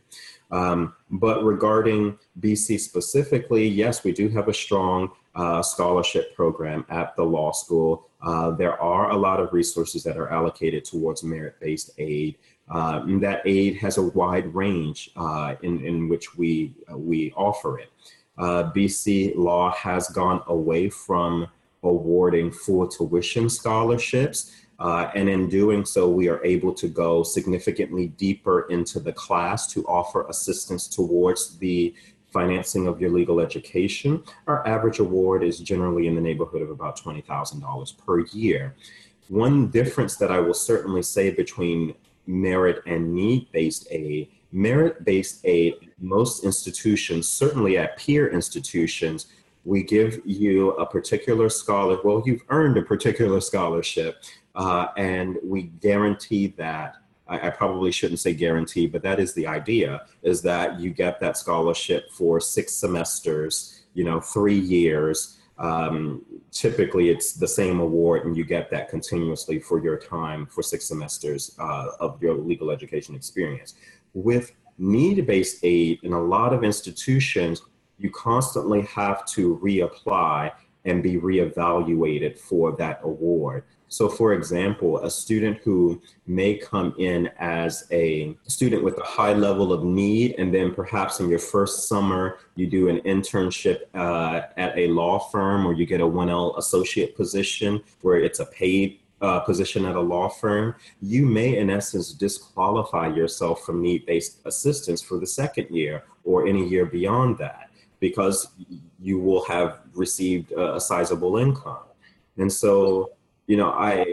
Um, but regarding BC specifically, yes, we do have a strong uh, scholarship program at the law school. Uh, there are a lot of resources that are allocated towards merit-based aid. Uh, that aid has a wide range uh, in, in which we, uh, we offer it uh, BC law has gone away from awarding full tuition scholarships. Uh, and in doing so, we are able to go significantly deeper into the class to offer assistance towards the financing of your legal education. Our average award is generally in the neighborhood of about $20,000 per year. One difference that I will certainly say between merit and need based aid merit-based aid, most institutions, certainly at peer institutions, we give you a particular scholar. Well, you've earned a particular scholarship, uh, and we guarantee that. I, I, probably shouldn't say guarantee, but that is the idea: is that you get that scholarship for six semesters, you know, three years. Um, typically, it's the same award, and you get that continuously for your time for six semesters uh, of your legal education experience with need-based aid in a lot of institutions, you constantly have to reapply and be reevaluated for that award. So for example, a student who may come in as a student with a high level of need, and then perhaps in your first summer, you do an internship uh, at a law firm or you get a 1L associate position where it's a paid uh, position at a law firm, you may, in essence, disqualify yourself from need based assistance for the second year or any year beyond that because you will have received a, a sizable income. And so, you know, I,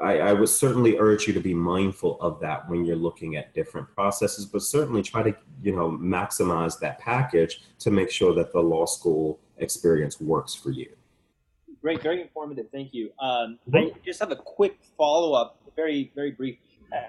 I, I would certainly urge you to be mindful of that when you're looking at different processes, but certainly try to, you know, maximize that package to make sure that the law school experience works for you. Great, very informative. Thank you. Um, I just have a quick follow up, very, very brief.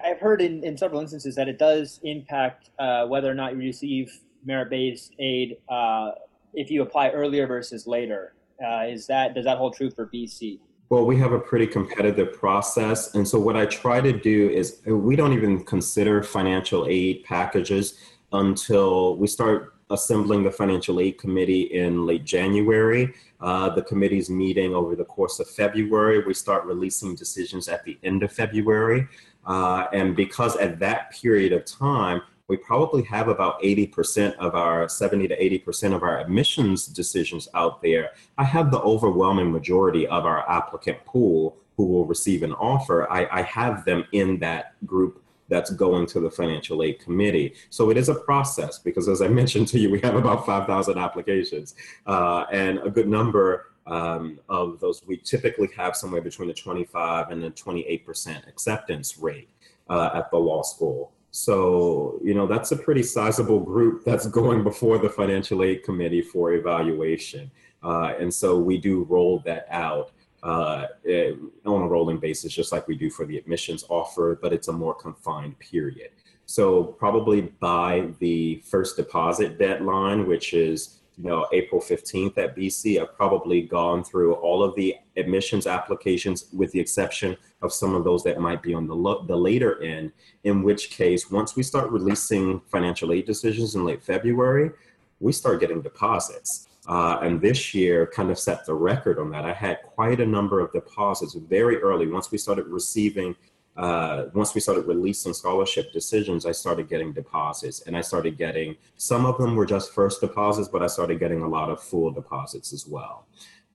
I've heard in, in several instances that it does impact uh, whether or not you receive merit based aid uh, if you apply earlier versus later. Uh, is that does that hold true for BC? Well, we have a pretty competitive process. And so, what I try to do is we don't even consider financial aid packages until we start assembling the financial aid committee in late January. Uh, the committee's meeting over the course of February. We start releasing decisions at the end of February. Uh, and because at that period of time, we probably have about 80% of our 70 to 80% of our admissions decisions out there. I have the overwhelming majority of our applicant pool who will receive an offer. I, I have them in that group that's going to the financial aid committee. So it is a process because, as I mentioned to you, we have about 5,000 applications, uh, and a good number um, of those we typically have somewhere between a 25 and a 28% acceptance rate uh, at the law school. So, you know, that's a pretty sizable group that's going before the financial aid committee for evaluation. Uh, and so we do roll that out uh, eh, on a rolling basis, just like we do for the admissions offer, but it's a more confined period. So probably by the first deposit deadline, which is you know April 15th at BC, I've probably gone through all of the admissions applications with the exception of some of those that might be on the, lo- the later end, in which case, once we start releasing financial aid decisions in late February, we start getting deposits. Uh, and this year kind of set the record on that. I had quite a number of deposits very early. Once we started receiving, uh, once we started releasing scholarship decisions, I started getting deposits. And I started getting, some of them were just first deposits, but I started getting a lot of full deposits as well.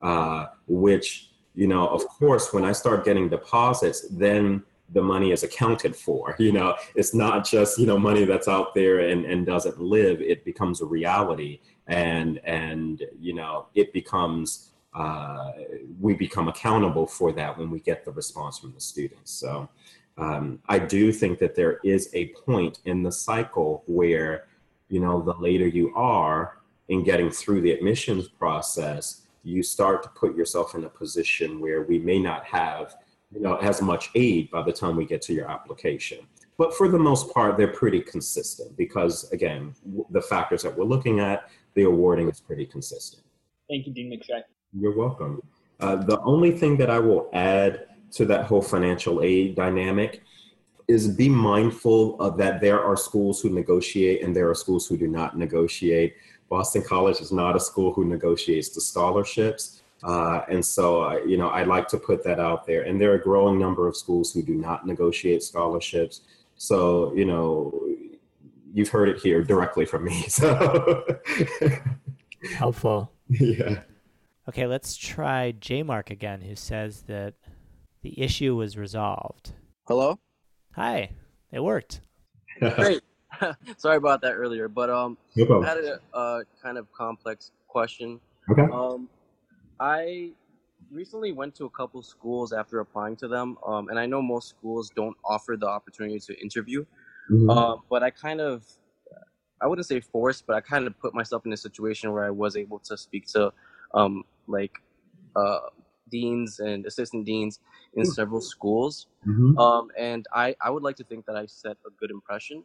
uh, which, you know, of course, when I start getting deposits, then the money is accounted for. You know, it's not just, you know, money that's out there and, and doesn't live, it becomes a reality. And, and, you know, it becomes, uh, we become accountable for that when we get the response from the students. So um, I do think that there is a point in the cycle where, you know, the later you are in getting through the admissions process, you start to put yourself in a position where we may not have, you know, as much aid by the time we get to your application. But for the most part, they're pretty consistent because, again, the factors that we're looking at, the awarding is pretty consistent. Thank you, Dean McShay. You're welcome. Uh, the only thing that I will add to that whole financial aid dynamic is be mindful of that there are schools who negotiate and there are schools who do not negotiate. Boston College is not a school who negotiates the scholarships. Uh, and so, uh, you know, I'd like to put that out there. And there are a growing number of schools who do not negotiate scholarships. So, you know, you've heard it here directly from me. So helpful. Yeah. Okay, let's try J Mark again, who says that the issue was resolved. Hello? Hi. It worked. Great. Sorry about that earlier, but um, no I had a uh, kind of complex question. Okay. Um, I recently went to a couple schools after applying to them, um, and I know most schools don't offer the opportunity to interview. Mhm. Um, but I kind of, I wouldn't say forced, but I kind of put myself in a situation where I was able to speak to, um, like, uh, deans and assistant deans in several schools. Mhm. Um, and I, I would like to think that I set a good impression.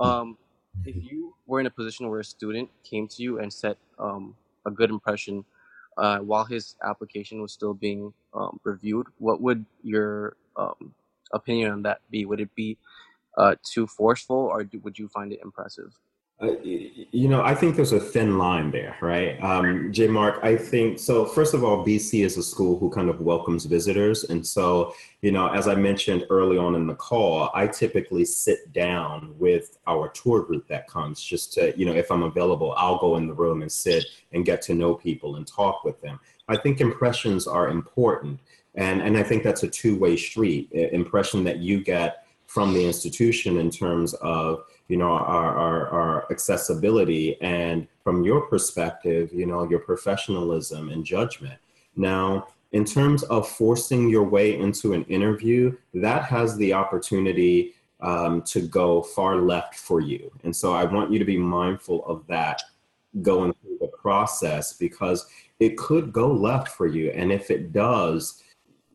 Um, if you were in a position where a student came to you and set um, a good impression uh, while his application was still being um, reviewed, what would your um, opinion on that be? Would it be uh, too forceful, or do, would you find it impressive? Uh, you know, I think there's a thin line there, right? Um, J. Mark, I think so. First of all, BC is a school who kind of welcomes visitors, and so you know, as I mentioned early on in the call, I typically sit down with our tour group that comes just to, you know, if I'm available, I'll go in the room and sit and get to know people and talk with them. I think impressions are important, and and I think that's a two-way street. Impression that you get from the institution in terms of you know our, our, our accessibility and from your perspective you know your professionalism and judgment. Now in terms of forcing your way into an interview that has the opportunity um, to go far left for you. And so i want you to be mindful of that going through the process because it could go left for you. And if it does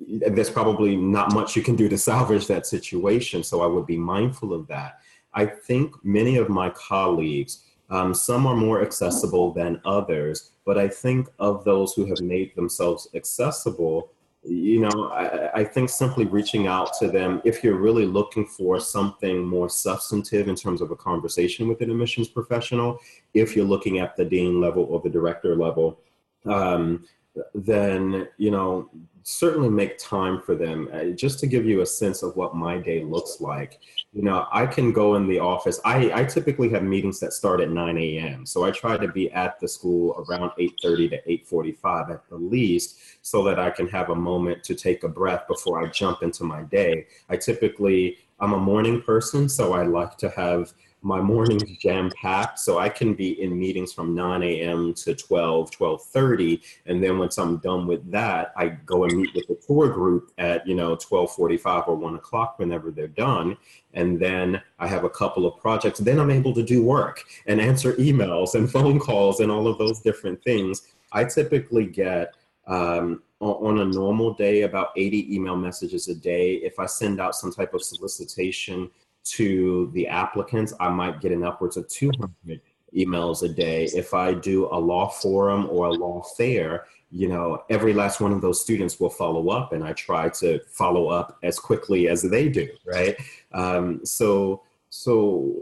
there's probably not much you can do to salvage that situation so i would be mindful of that. I think many of my colleagues, um, some are more accessible than others, but I think of those who have made themselves accessible, you know, I, I think simply reaching out to them, if you're really looking for something more substantive in terms of a conversation with an admissions professional, if you're looking at the dean level or the director level, um, then, you know, certainly make time for them uh, just to give you a sense of what my day looks like. You know i can go in the office. I, I typically have meetings that start at 9 a.m so i try to be at the school around 8.30 to 8.45 at the least so that i can have a moment to take a breath before i jump into my day. I typically i'm a morning person so i like to have my mornings jam packed so i can be in meetings from 9 a.m to 12 12.30 and then once i'm done with that i go and meet with the tour group at you know 12.45 or 1 o'clock whenever they're done and then i have a couple of projects. Then i'm able to do work and answer emails and phone calls and all of those different things. I typically get um, on a normal day about 80 email messages a day. If i send out some type of solicitation to the applicants, I might get an upwards of 200 emails a day. If I do a law forum or a law fair, you know, every last one of those students will follow up, and I try to follow up as quickly as they do, right? Um, so, so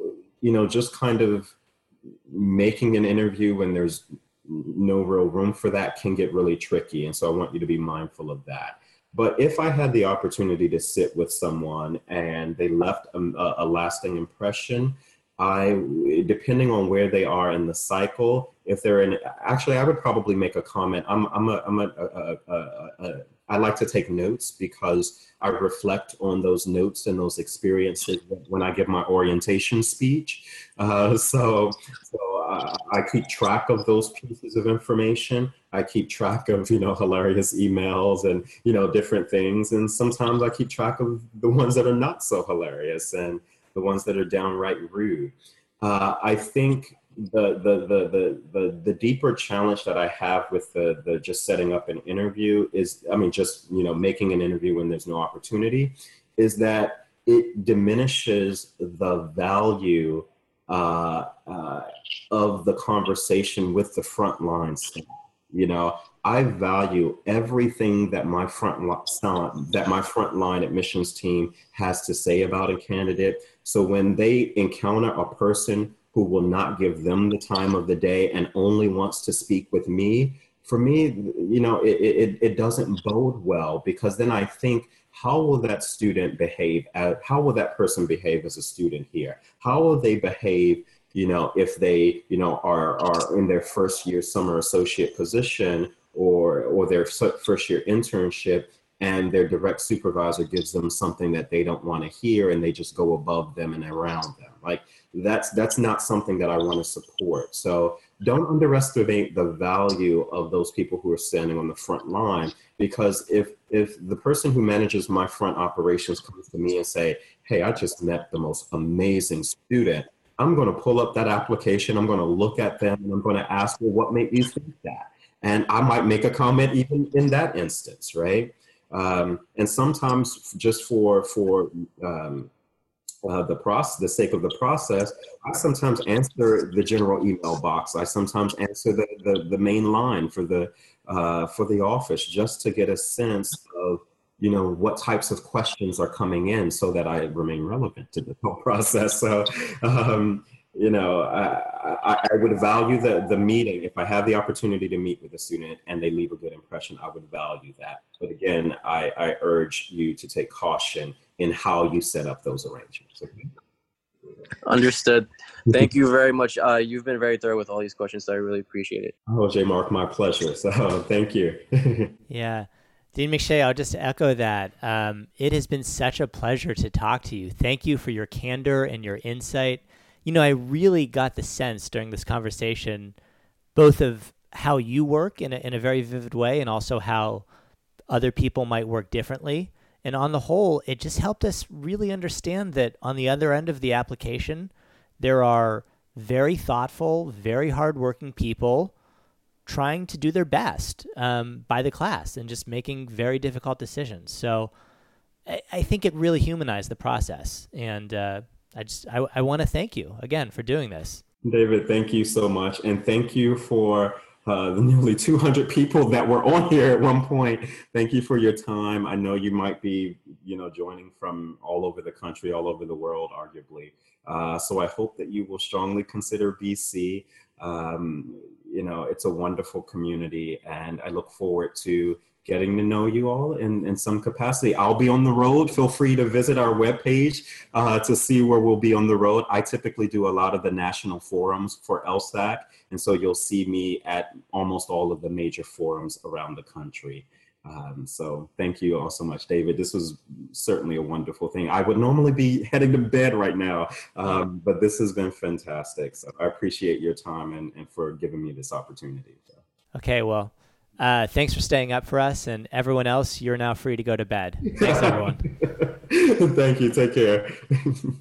you know, just kind of making an interview when there's no real room for that can get really tricky, and so I want you to be mindful of that. But if I had the opportunity to sit with someone and they left a, a lasting impression, I, depending on where they are in the cycle, if they're in, actually, I would probably make a comment. I'm, I'm a, I'm a, a, a, a I like to take notes because I reflect on those notes and those experiences when I give my orientation speech. Uh, so, so uh, I keep track of those pieces of information. I keep track of you know hilarious emails and you know different things, and sometimes I keep track of the ones that are not so hilarious and the ones that are downright rude. Uh, I think the, the the the the the deeper challenge that I have with the the just setting up an interview is I mean just you know making an interview when there's no opportunity is that it diminishes the value uh, uh, of the conversation with the front line staff. You know, I value everything that my front line, that my frontline admissions team has to say about a candidate. So when they encounter a person who will not give them the time of the day and only wants to speak with me, for me, you know, it, it, it doesn't bode well because then I think, how will that student behave? Uh, how will that person behave as a student here? How will they behave, you know, if they, you know, are, are in their first year summer associate position or, or their first year internship and their direct supervisor gives them something that they don't want to hear and they just go above them and around them. Like that's that's not something that i want to support. So don't underestimate the value of those people who are standing on the front line because if if the person who manages my front operations comes to me and say hey i just met the most amazing student i'm going to pull up that application i'm going to look at them and i'm going to ask well what made you think that and i might make a comment even in that instance right um, and sometimes just for for um, uh, the process, the sake of the process, I sometimes answer the general email box. I sometimes answer the, the, the main line for the uh, for the office just to get a sense of you know what types of questions are coming in so that I remain relevant to the whole process. So um, you know, I, I, I, would value the, the meeting. If I have the opportunity to meet with a student and they leave a good impression, I would value that. But again, I, I urge you to take caution in how you set up those arrangements. Okay? Understood. Thank you very much. Uh, you've been very thorough with all these questions, so I really appreciate it. Oh, J. Mark, my pleasure. So thank you. yeah. Dean McShay, I'll just echo that. Um, it has been such a pleasure to talk to you. Thank you for your candor and your insight you know, I really got the sense during this conversation, both of how you work in a, in a very vivid way and also how other people might work differently. And on the whole, it just helped us really understand that on the other end of the application, there are very thoughtful, very hardworking people trying to do their best um, by the class and just making very difficult decisions. So I, I think it really humanized the process. And uh, I just I, I want to thank you again for doing this. David, thank you so much, and thank you for uh, the nearly 200 people that were on here at one point. Thank you for your time. I know you might be, you know, joining from all over the country, all over the world, arguably. Uh, so I hope that you will strongly consider BC. Um, you know, it's a wonderful community, and I look forward to getting to know you all in, in some capacity. I'll be on the road. Feel free to visit our webpage uh, to see where we'll be on the road. I typically do a lot of the national forums for LSAC, and so you'll see me at almost all of the major forums around the country. Um, so thank you all so much, David. This was certainly a wonderful thing. I would normally be heading to bed right now, um, but this has been fantastic. So I appreciate your time and, and for giving me this opportunity. Okay, well, uh, thanks for staying up for us, and everyone else, you're now free to go to bed. Thanks, everyone. Thank you. Take care.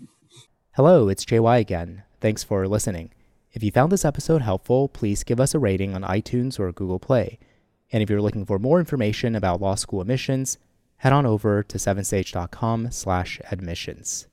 Hello, it's JY again. Thanks for listening. If you found this episode helpful, please give us a rating on iTunes or Google Play. And if you're looking for more information about law school admissions, head on over to 7sage.com slash admissions.